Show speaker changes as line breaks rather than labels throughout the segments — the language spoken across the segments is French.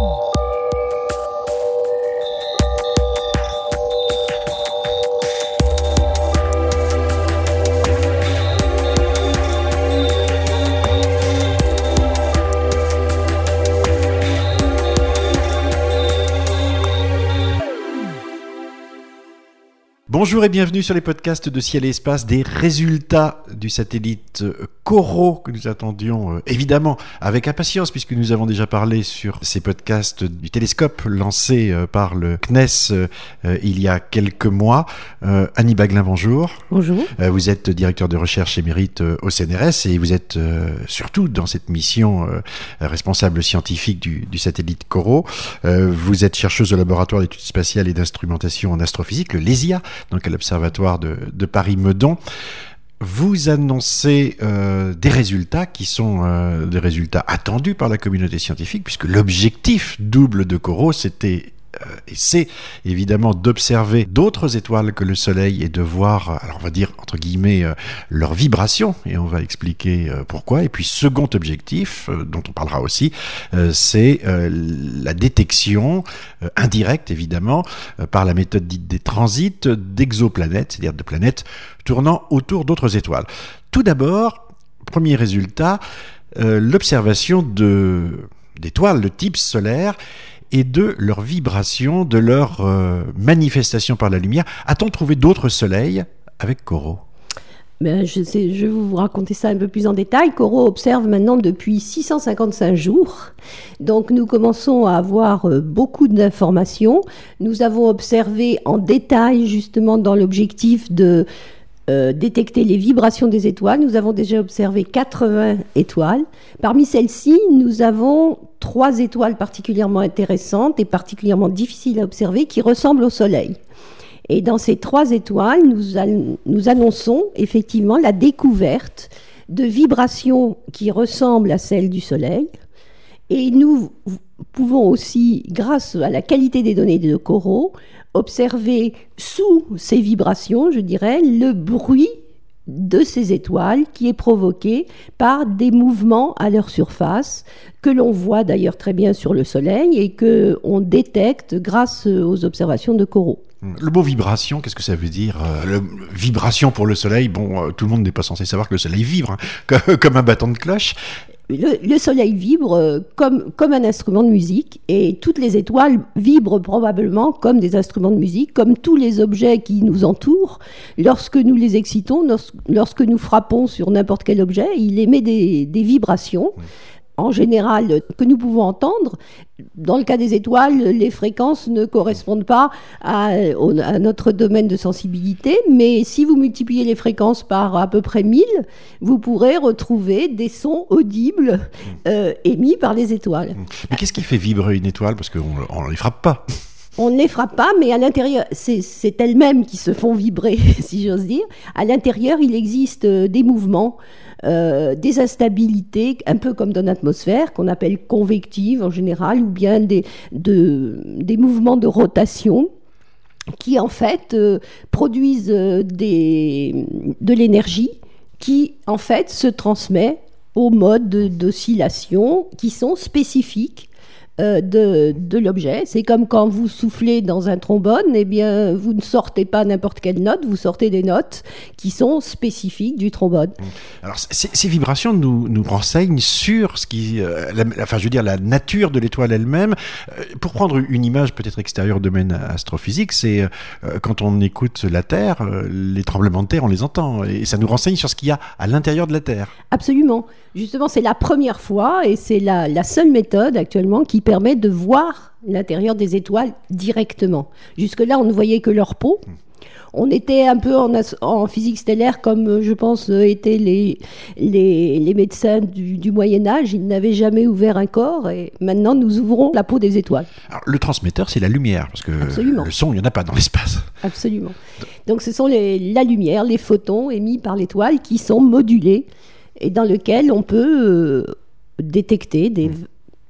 Oh. Bonjour et bienvenue sur les podcasts de Ciel et Espace des résultats du satellite Coro que nous attendions euh, évidemment avec impatience puisque nous avons déjà parlé sur ces podcasts du télescope lancé euh, par le CNES euh, il y a quelques mois. Annie Baglin, bonjour.
Bonjour.
vous êtes directeur de recherche émérite au CNRS et vous êtes surtout dans cette mission responsable scientifique du, du satellite Coro. vous êtes chercheuse au laboratoire d'études spatiales et d'instrumentation en astrophysique, le LESIA, donc à l'Observatoire de, de Paris-Meudon vous annoncez euh, des résultats qui sont euh, des résultats attendus par la communauté scientifique, puisque l'objectif double de Corot, c'était et c'est évidemment d'observer d'autres étoiles que le Soleil et de voir, alors on va dire entre guillemets, euh, leur vibration, et on va expliquer euh, pourquoi. Et puis second objectif, dont on parlera aussi, c'est la détection indirecte évidemment par la méthode dite des transits d'exoplanètes, c'est-à-dire de planètes tournant autour d'autres étoiles. Tout d'abord, premier résultat, l'observation d'étoiles de type solaire et de leur vibration, de leur euh, manifestation par la lumière. A-t-on trouvé d'autres soleils avec Corot?
Ben, je, sais, je vais vous raconter ça un peu plus en détail. Corot observe maintenant depuis 655 jours. Donc nous commençons à avoir euh, beaucoup d'informations. Nous avons observé en détail justement dans l'objectif de euh, détecter les vibrations des étoiles. Nous avons déjà observé 80 étoiles. Parmi celles-ci, nous avons trois étoiles particulièrement intéressantes et particulièrement difficiles à observer qui ressemblent au Soleil. Et dans ces trois étoiles, nous, nous annonçons effectivement la découverte de vibrations qui ressemblent à celles du Soleil. Et nous pouvons aussi, grâce à la qualité des données de Corot, observer sous ces vibrations, je dirais, le bruit de ces étoiles qui est provoqué par des mouvements à leur surface que l'on voit d'ailleurs très bien sur le Soleil et que on détecte grâce aux observations de Corot.
Le mot vibration, qu'est-ce que ça veut dire euh, Vibration pour le Soleil, bon, euh, tout le monde n'est pas censé savoir que le Soleil vibre, hein, comme un bâton de cloche
le, soleil vibre euh, comme, un instrument de musique et toutes les étoiles vibrent probablement comme des instruments de musique, comme tous les objets qui nous entourent. Lorsque nous les excitons, lorsque nous frappons sur n'importe quel objet, il émet des vibrations en général que nous pouvons entendre. Dans le cas des étoiles, les fréquences ne correspondent pas à, notre domaine de sensibilité, mais si vous multipliez les fréquences par à peu près 1000, vous pourrez retrouver des sons audibles euh, émis par les étoiles.
Mais qu'est-ce qui fait vibrer une étoile? Parce qu'on ne les frappe pas
on ne les frappe pas, mais à l'intérieur, c'est elles-mêmes qui se font vibrer, si j'ose dire. À l'intérieur, il existe euh, des mouvements euh, des instabilités, un peu comme dans l'atmosphère, qu'on appelle convectives en général, ou bien des, mouvements de rotation qui en fait euh, produisent euh, de l'énergie qui en fait se transmet aux modes d'oscillation qui sont spécifiques euh, de, de l'objet. C'est comme quand vous soufflez dans un trombone, eh bien, vous ne sortez pas n'importe quelle note, vous sortez des notes qui sont spécifiques du trombone.
Alors, ces, vibrations nous, nous renseignent sur ce qui, euh, la, enfin, je veux dire, la nature de l'étoile elle-même. Euh, pour prendre une image peut-être extérieure au domaine astrophysique, c'est quand on écoute la Terre, les tremblements de terre, on les entend, et ça nous renseigne sur ce qu'il y a à l'intérieur de la Terre.
Absolument. Justement, c'est la première fois, et c'est la, la seule méthode actuellement qui permet de voir l'intérieur des étoiles directement. Jusque-là, on ne voyait que leur peau. On était un peu en, physique stellaire comme, euh, je pense, euh, étaient les, les, médecins du, Moyen Âge. Ils n'avaient jamais ouvert un corps et maintenant nous ouvrons la peau des étoiles.
le transmetteur, c'est la lumière, parce que le son, il n'y en a pas dans l'espace.
Absolument. Donc ce sont la lumière, les photons émis par l'étoile qui sont modulés et dans lesquels on peut euh, détecter des...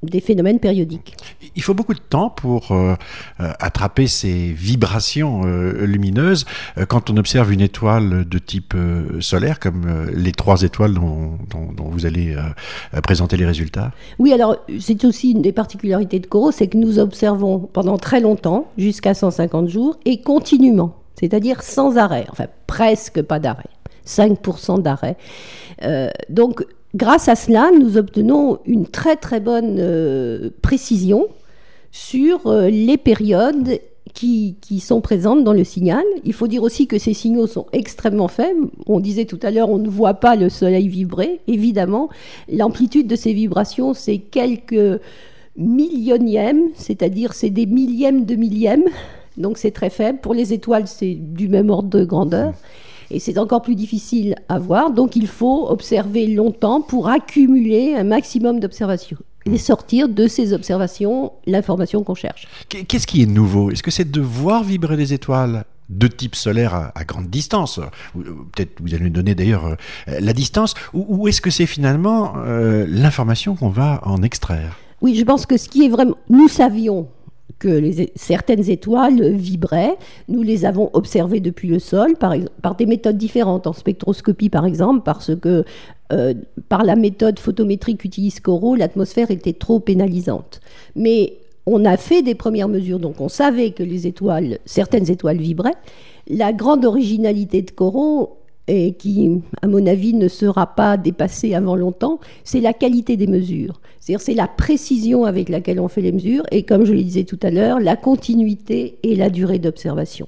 des phénomènes périodiques.
Il faut beaucoup de temps pour euh, euh, attraper ces vibrations euh, lumineuses quand on observe une étoile de type solaire, comme les trois étoiles dont, dont vous allez présenter les résultats.
Oui, alors c'est aussi une des particularités de Corot, c'est que nous observons pendant très longtemps, jusqu'à 150 jours, et continuellement, c'est-à-dire sans arrêt, enfin presque pas d'arrêt, 5% d'arrêt. donc grâce à cela, nous obtenons une très très bonne euh, précision sur euh, les périodes qui, sont présentes dans le signal. Il faut dire aussi que ces signaux sont extrêmement faibles. On disait tout à l'heure, on ne voit pas le soleil vibrer. Évidemment, l'amplitude de ces vibrations, c'est quelques millionièmes, c'est-à-dire c'est des millièmes de millièmes. Donc c'est très faible. Pour les étoiles, c'est du même ordre de grandeur et c'est encore plus difficile à voir. Donc il faut observer longtemps pour accumuler un maximum d'observations et sortir de ces observations l'information qu'on cherche.
Qu'est-ce qui est nouveau? Est-ce que c'est de voir vibrer des étoiles de type solaire à, grande distance? Peut-être vous allez nous donner d'ailleurs euh, la distance. Ou, est-ce que c'est finalement euh, l'information qu'on va en extraire?
Oui, je pense que ce qui est vraiment... Nous savions que certaines étoiles vibraient. Nous les avons observées depuis le sol par, par des méthodes différentes, en spectroscopie par exemple, parce que euh, par la méthode photométrique qu'utilise Corot, l'atmosphère était trop pénalisante. Mais on a fait des premières mesures, donc on savait que les étoiles, certaines étoiles vibraient. La grande originalité de Corot, et qui, à mon avis, ne sera pas dépassée avant longtemps, c'est la qualité des mesures. C'est-à-dire c'est la précision avec laquelle on fait les mesures et, comme je le disais tout à l'heure, la continuité et la durée d'observation.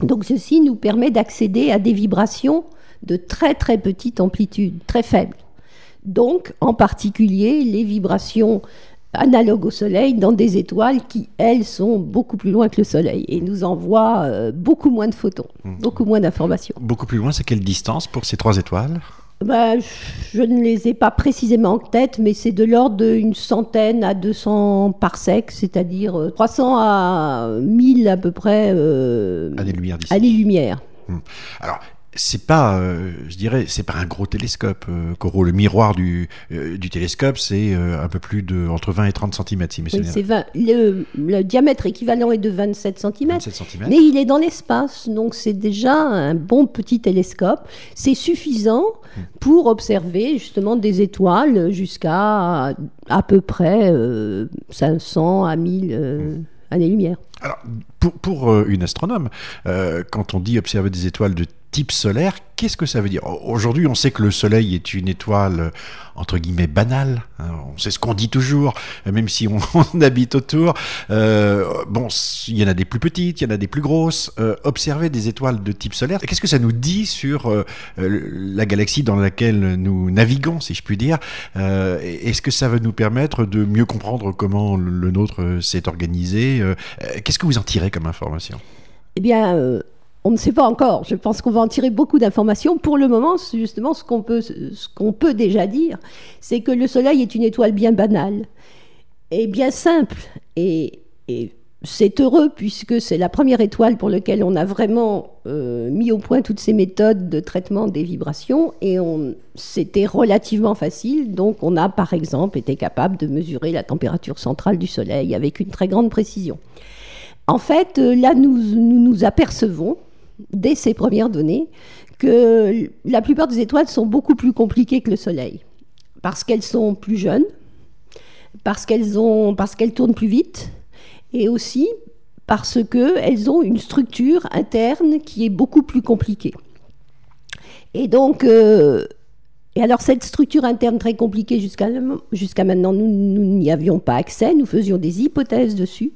Donc ceci nous permet d'accéder à des vibrations de très très petite amplitude, très faibles. Donc en particulier les vibrations analogue au Soleil dans des étoiles qui, elles, sont beaucoup plus loin que le Soleil et nous envoient euh, beaucoup moins de photons, mmh. beaucoup moins d'informations.
Beaucoup plus loin, c'est quelle distance pour ces trois étoiles?
Bah, je ne les ai pas précisément en tête, mais c'est de l'ordre d'une centaine à 200 parsecs, c'est-à-dire 300 euh, à 1000 à peu près
euh, années-lumière.
Années-lumière.
Mmh. Alors, c'est pas, euh, je dirais, c'est pas un gros télescope. Euh, Le miroir du, euh, du télescope, c'est un peu plus de entre 20 et 30 cm. Si
oui, c'est le, le, diamètre équivalent est de 27 cm, 27 cm. Mais il est dans l'espace, donc c'est déjà un bon petit télescope. C'est suffisant hmm. pour observer justement des étoiles jusqu'à à, peu près 500 à 1000 hmm. années-lumière.
Alors, pour, pour une astronome, quand on dit observer des étoiles de type solaire, qu'est-ce que ça veut dire Aujourd'hui, on sait que le Soleil est une étoile, entre guillemets, banale. Hein, on sait ce qu'on dit toujours, même si on, habite autour. Euh, bon, il y en a des plus petites, il y en a des plus grosses. Euh, observer des étoiles de type solaire, qu'est-ce que ça nous dit sur euh, la galaxie dans laquelle nous naviguons, si je puis dire? Est-ce que ça va nous permettre de mieux comprendre comment le nôtre s'est organisé? Qu'est-ce que vous en tirez comme information?
Eh bien on ne sait pas encore. Je pense qu'on va en tirer beaucoup d'informations. Pour le moment, justement, ce qu'on peut, peut déjà dire, c'est que le Soleil est une étoile bien banale et bien simple. Et, c'est heureux puisque c'est la première étoile pour laquelle on a vraiment euh, mis au point toutes ces méthodes de traitement des vibrations et c'était relativement facile. Donc on a par exemple été capable de mesurer la température centrale du Soleil avec une très grande précision. En fait, euh, là, nous nous apercevons dès ces premières données, que la plupart des étoiles sont beaucoup plus compliquées que le Soleil, parce qu'elles sont plus jeunes, parce qu'elles ont, parce qu'elles tournent plus vite, et aussi parce qu'elles ont une structure interne qui est beaucoup plus compliquée. Et donc, euh, et alors cette structure interne très compliquée jusqu'à jusqu'à maintenant, nous n'y avions pas accès, nous faisions des hypothèses dessus.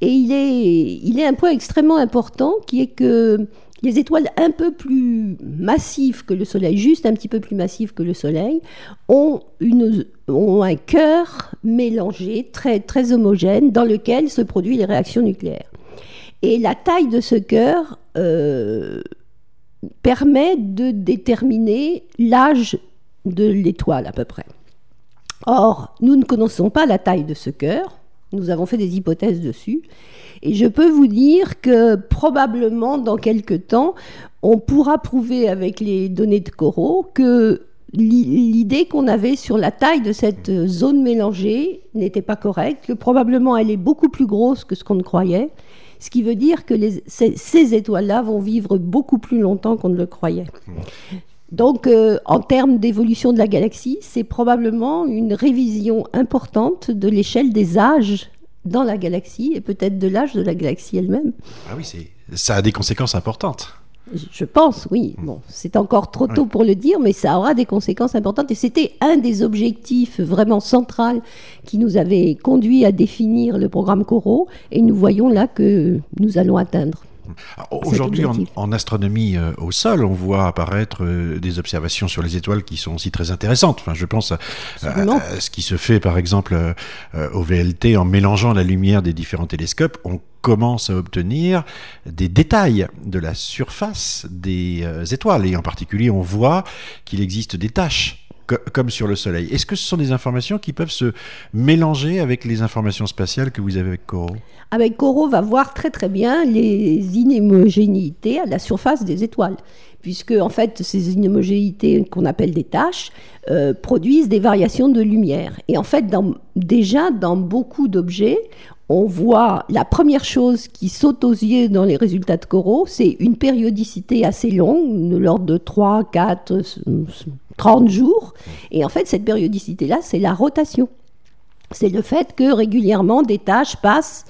Et il est, un point extrêmement important qui est que les étoiles un peu plus massives que le Soleil, juste un petit peu plus massives que le Soleil, ont, une, un cœur mélangé, très, très homogène, dans lequel se produisent les réactions nucléaires. Et la taille de ce cœur euh, permet de déterminer l'âge de l'étoile à peu près. Or, nous ne connaissons pas la taille de ce cœur, nous avons fait des hypothèses dessus. Et je peux vous dire que probablement dans quelques temps, on pourra prouver avec les données de Corot que l'idée qu'on avait sur la taille de cette zone mélangée n'était pas correcte, que probablement elle est beaucoup plus grosse que ce qu'on ne croyait, ce qui veut dire que ces, étoiles-là vont vivre beaucoup plus longtemps qu'on ne le croyait. Donc, euh, en termes d'évolution de la galaxie, c'est probablement une révision importante de l'échelle des âges dans la galaxie et peut-être de l'âge de la galaxie elle-même.
Ah oui, ça a des conséquences importantes.
Je pense, oui. Hmm. Bon, c'est encore trop tôt pour le dire, mais ça aura des conséquences importantes. Et c'était un des objectifs vraiment central qui nous avait conduit à définir le programme Coro. Et nous voyons là que nous allons atteindre.
Aujourd'hui, en, astronomie euh, au sol, on voit apparaître euh, des observations sur les étoiles qui sont aussi très intéressantes. Enfin, je pense à, ce qui se fait, par exemple, euh, au VLT en mélangeant la lumière des différents télescopes. On commence à obtenir des détails de la surface des étoiles. Et en particulier, on voit qu'il existe des taches comme sur le Soleil. Est-ce que ce sont des informations qui peuvent se mélanger avec les informations spatiales que vous avez avec Coro
Avec Coro, on va voir très très bien les inhomogénéités à la surface des étoiles puisque en fait ces inhomogénéités qu'on appelle des taches euh, produisent des variations de lumière. Et en fait, déjà dans beaucoup d'objets, on voit la première chose qui saute aux yeux dans les résultats de Corot, c'est une périodicité assez longue, de l'ordre de 3, 4, 30 jours. Et en fait, cette périodicité-là, c'est la rotation. C'est le fait que régulièrement des tâches passent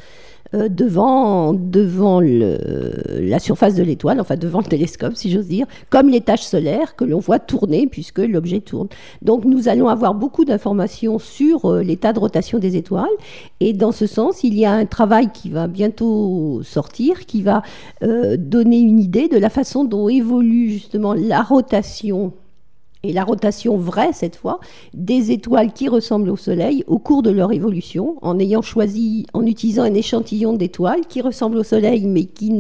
euh, devant, devant la surface de l'étoile, enfin devant le télescope, si j'ose dire, comme les tâches solaires que l'on voit tourner puisque l'objet tourne. Donc nous allons avoir beaucoup d'informations sur euh, l'état de rotation des étoiles. Et dans ce sens, il y a un travail qui va bientôt sortir, qui va euh, donner une idée de la façon dont évolue justement la rotation et la rotation vraie cette fois des étoiles qui ressemblent au Soleil au cours de leur évolution, en ayant choisi, en utilisant un échantillon d'étoiles qui ressemblent au Soleil mais qui,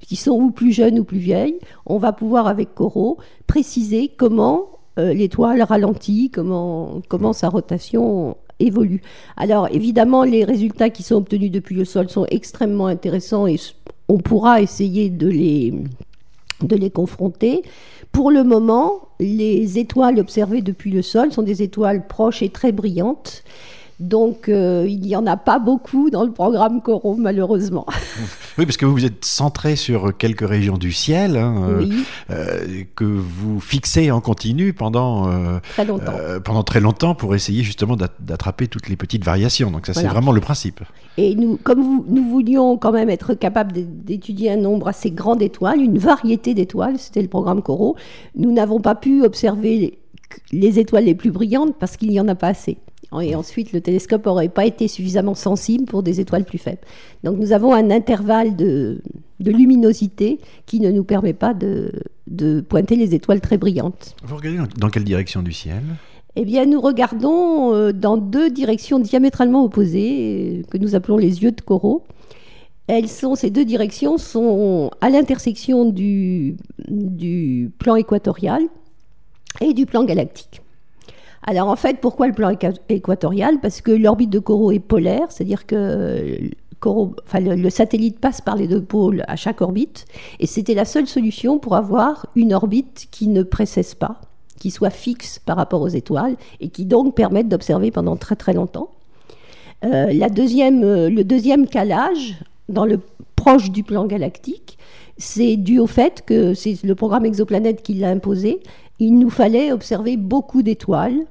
qui sont ou plus jeunes ou plus vieilles, on va pouvoir avec Corot préciser comment euh, l'étoile ralentit, comment, comment sa rotation évolue. Alors évidemment, les résultats qui sont obtenus depuis le sol sont extrêmement intéressants et on pourra essayer de les, de les confronter. Pour le moment, les étoiles observées depuis le sol sont des étoiles proches et très brillantes. Donc, euh, il n'y en a pas beaucoup dans le programme Coro, malheureusement.
Oui, parce que vous êtes centré sur quelques régions du ciel hein, euh, euh, que vous fixez en continu pendant
très longtemps.
pendant très longtemps pour essayer justement d'attraper toutes les petites variations. Donc, ça, c'est vraiment le principe.
Et nous, comme nous voulions quand même être capables d'étudier un nombre assez grand d'étoiles, une variété d'étoiles, c'était le programme Coro, nous n'avons pas pu observer les étoiles les plus brillantes parce qu'il n'y en a pas assez. Et ensuite, le télescope n'aurait pas été suffisamment sensible pour des étoiles plus faibles. Donc nous avons un intervalle de, luminosité qui ne nous permet pas de, pointer les étoiles très brillantes.
Vous regardez dans quelle direction du ciel?
Eh bien, nous regardons euh, dans deux directions diamétralement opposées, euh, que nous appelons les yeux de Corot. Elles sont, ces deux directions sont à l'intersection du plan équatorial et du plan galactique. Alors en fait, pourquoi le plan équatorial? Parce que l'orbite de Corot est polaire, c'est-à-dire que le, satellite passe par les deux pôles à chaque orbite, et c'était la seule solution pour avoir une orbite qui ne précesse pas, qui soit fixe par rapport aux étoiles, et qui donc permette d'observer pendant très très longtemps. Euh, la deuxième, euh, le deuxième calage, dans le proche du plan galactique, c'est dû au fait que c'est le programme Exoplanète qui l'a imposé. Il nous fallait observer beaucoup d'étoiles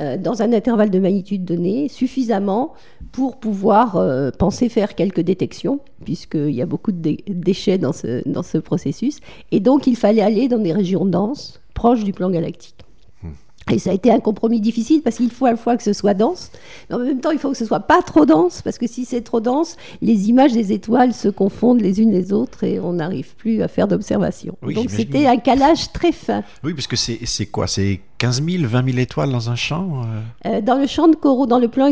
euh, dans un intervalle de magnitude donné, suffisamment pour pouvoir euh, penser faire quelques détections, puisqu'il y a beaucoup de déchets dans ce, dans ce processus. Et donc, il fallait aller dans des régions denses, proches du plan galactique. Et ça a été un compromis difficile parce qu'il faut à la fois que ce soit dense, mais en même temps il faut que ce soit pas trop dense parce que si c'est trop dense, les images des étoiles se confondent les unes les autres et on n'arrive plus à faire d'observation. Donc c'était un calage très fin.
Oui, parce que c'est quoi? C'est 15 000, 20 000 étoiles dans un champ
euh? Euh, Dans le champ de Corot, dans le plan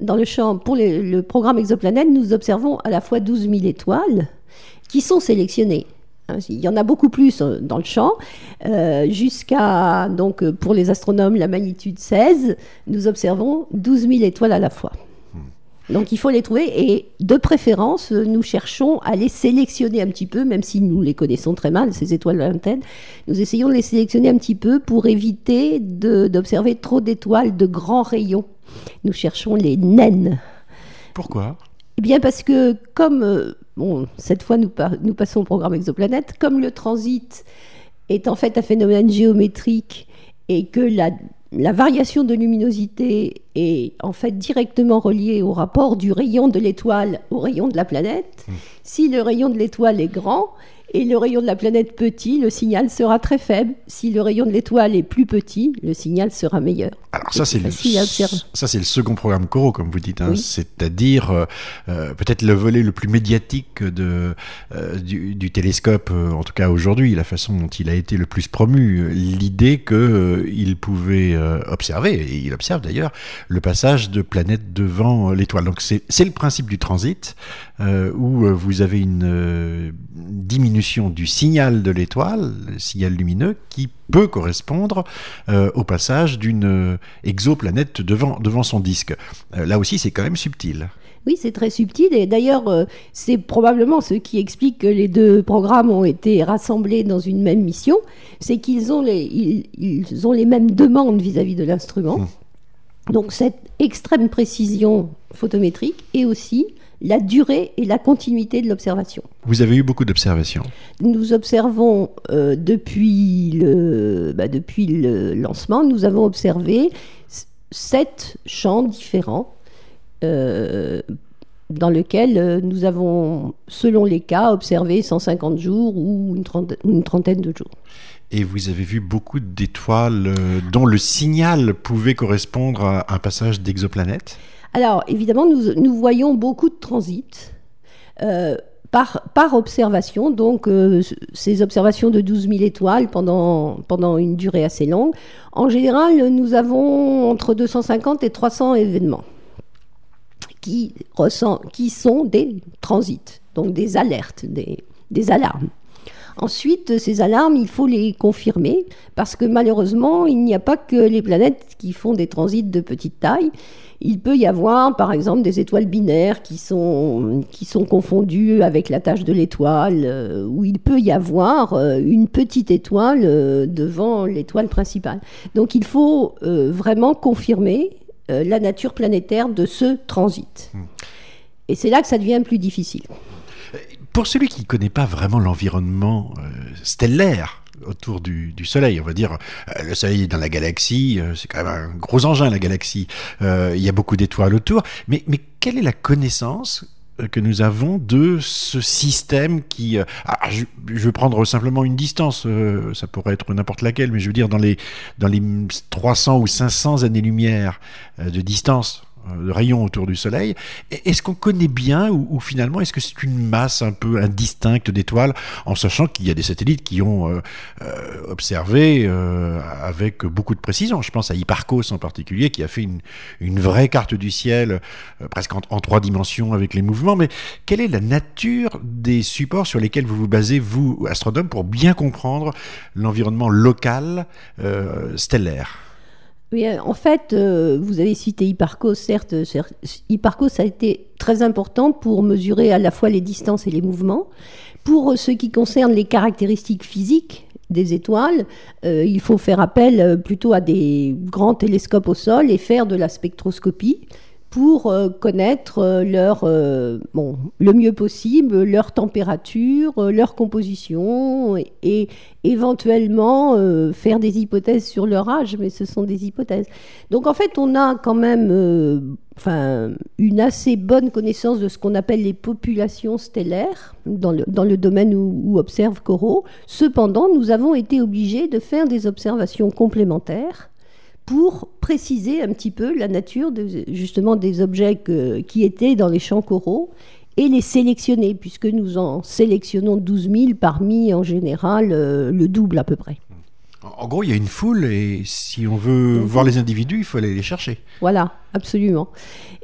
dans le champ pour le programme exoplanète, nous observons à la fois 12 000 étoiles qui sont sélectionnées. Hein, il y en a beaucoup plus euh, dans le champ, euh, jusqu'à, donc euh, pour les astronomes, la magnitude 16, nous observons 12 000 étoiles à la fois. Hmm. Donc il faut les trouver et de préférence, nous cherchons à les sélectionner un petit peu, même si nous les connaissons très mal, ces étoiles lointaines. Nous essayons de les sélectionner un petit peu pour éviter d'observer trop d'étoiles de grands rayons. Nous cherchons les naines.
Pourquoi?
Eh bien parce que comme, euh, bon, cette fois nous, nous passons au programme exoplanète, comme le transit est en fait un phénomène géométrique et que la la variation de luminosité est en fait directement reliée au rapport du rayon de l'étoile au rayon de la planète. Mmh. Si le rayon de l'étoile est grand, et le rayon de la planète petit, le signal sera très faible. Si le rayon de l'étoile est plus petit, le signal sera meilleur.
Alors ça c'est le ça c'est le second programme Coro comme vous dites, hein. c'est-à-dire euh, euh, peut-être le volet le plus médiatique de euh, du, télescope, en tout cas aujourd'hui, la façon dont il a été le plus promu, l'idée que il pouvait observer et il observe d'ailleurs le passage de planètes devant l'étoile. Donc c'est le principe du transit où vous avez une diminution du signal de l'étoile, le signal lumineux, qui peut correspondre euh, au passage d'une euh, exoplanète devant, devant son disque. Euh, là aussi, c'est quand même subtil.
Oui, c'est très subtil et d'ailleurs, c'est probablement ce qui explique que les deux programmes ont été rassemblés dans une même mission, c'est qu'ils ont, les, ils, ont les mêmes demandes vis-à-vis de l'instrument. Hum. Donc cette extrême précision photométrique et aussi la durée et la continuité de l'observation.
Vous avez eu beaucoup d'observations
Nous observons euh, depuis, le, bah, depuis le lancement, nous avons observé sept champs différents euh, dans lesquels euh, nous avons, selon les cas, observé 150 jours ou une trentaine, une trentaine de jours.
Et vous avez vu beaucoup d'étoiles dont le signal pouvait correspondre à un passage d'exoplanètes?
Alors, évidemment, nous, voyons beaucoup de transits. Euh, par, observation, donc euh, ces observations de 12 000 étoiles pendant, une durée assez longue. En général, nous avons entre 250 et 300 événements qui, sont des transits, donc des alertes, des alarmes. Ensuite, ces alarmes, il faut les confirmer parce que malheureusement, il n'y a pas que les planètes qui font des transits de petite taille. Il peut y avoir, par exemple, des étoiles binaires qui sont, qui sont confondues avec la tâche de l'étoile, euh, ou il peut y avoir euh, une petite étoile euh, devant l'étoile principale. Donc il faut vraiment confirmer la nature planétaire de ce transit. Hmm. Et c'est là que ça devient plus difficile.
Pour celui qui ne connaît pas vraiment l'environnement stellaire, autour du, Soleil. On va dire, euh, le Soleil est dans la galaxie, euh, c'est quand même un gros engin, la galaxie. Euh, il y a beaucoup d'étoiles autour. Mais, quelle est la connaissance que nous avons de ce système qui... Ah, je, vais prendre simplement une distance, ça pourrait être n'importe laquelle, mais je veux dire dans les, dans les 300 ou 500 années-lumière de distance de rayons autour du Soleil. Est-ce qu'on connaît bien ou, finalement est-ce que c'est une masse un peu indistincte d'étoiles en sachant qu'il y a des satellites qui ont euh, euh, observé euh, avec beaucoup de précision Je pense à Hipparcos en particulier qui a fait une, une vraie carte du ciel presque en, trois dimensions avec les mouvements. Mais quelle est la nature des supports sur lesquels vous vous basez, vous, astronomes, pour bien comprendre l'environnement local stellaire?
Euh, en fait, euh, vous avez cité Hipparcos, certes, Hipparcos a été très important pour mesurer à la fois les distances et les mouvements. Pour ce qui concerne les caractéristiques physiques des étoiles, euh, il faut faire appel plutôt à des grands télescopes au sol et faire de la spectroscopie pour euh, connaître euh, leur, euh, bon, le mieux possible leur température, leur composition et, éventuellement faire des hypothèses sur leur âge, mais ce sont des hypothèses. Donc en fait, on a quand même enfin, une assez bonne connaissance de ce qu'on appelle les populations stellaires dans le, dans le domaine où, où observe Corot. Cependant, nous avons été obligés de faire des observations complémentaires pour préciser un petit peu la nature de, justement des objets qui étaient dans les champs coraux et les sélectionner, puisque nous en sélectionnons 12 000 parmi en général euh, le double à peu près.
En gros, il y a une foule et si on veut voir les individus, il faut aller les chercher.
Voilà, absolument.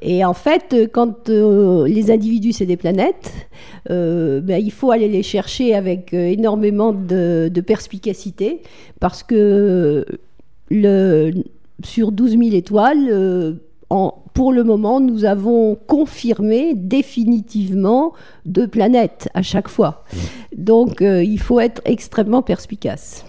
Et en fait, quand euh, les individus, c'est des planètes, euh, ben, il faut aller les chercher avec énormément de, de perspicacité parce que le, sur 12 000 étoiles, euh, pour le moment, nous avons confirmé définitivement deux planètes à chaque fois. Donc, il faut être extrêmement perspicace.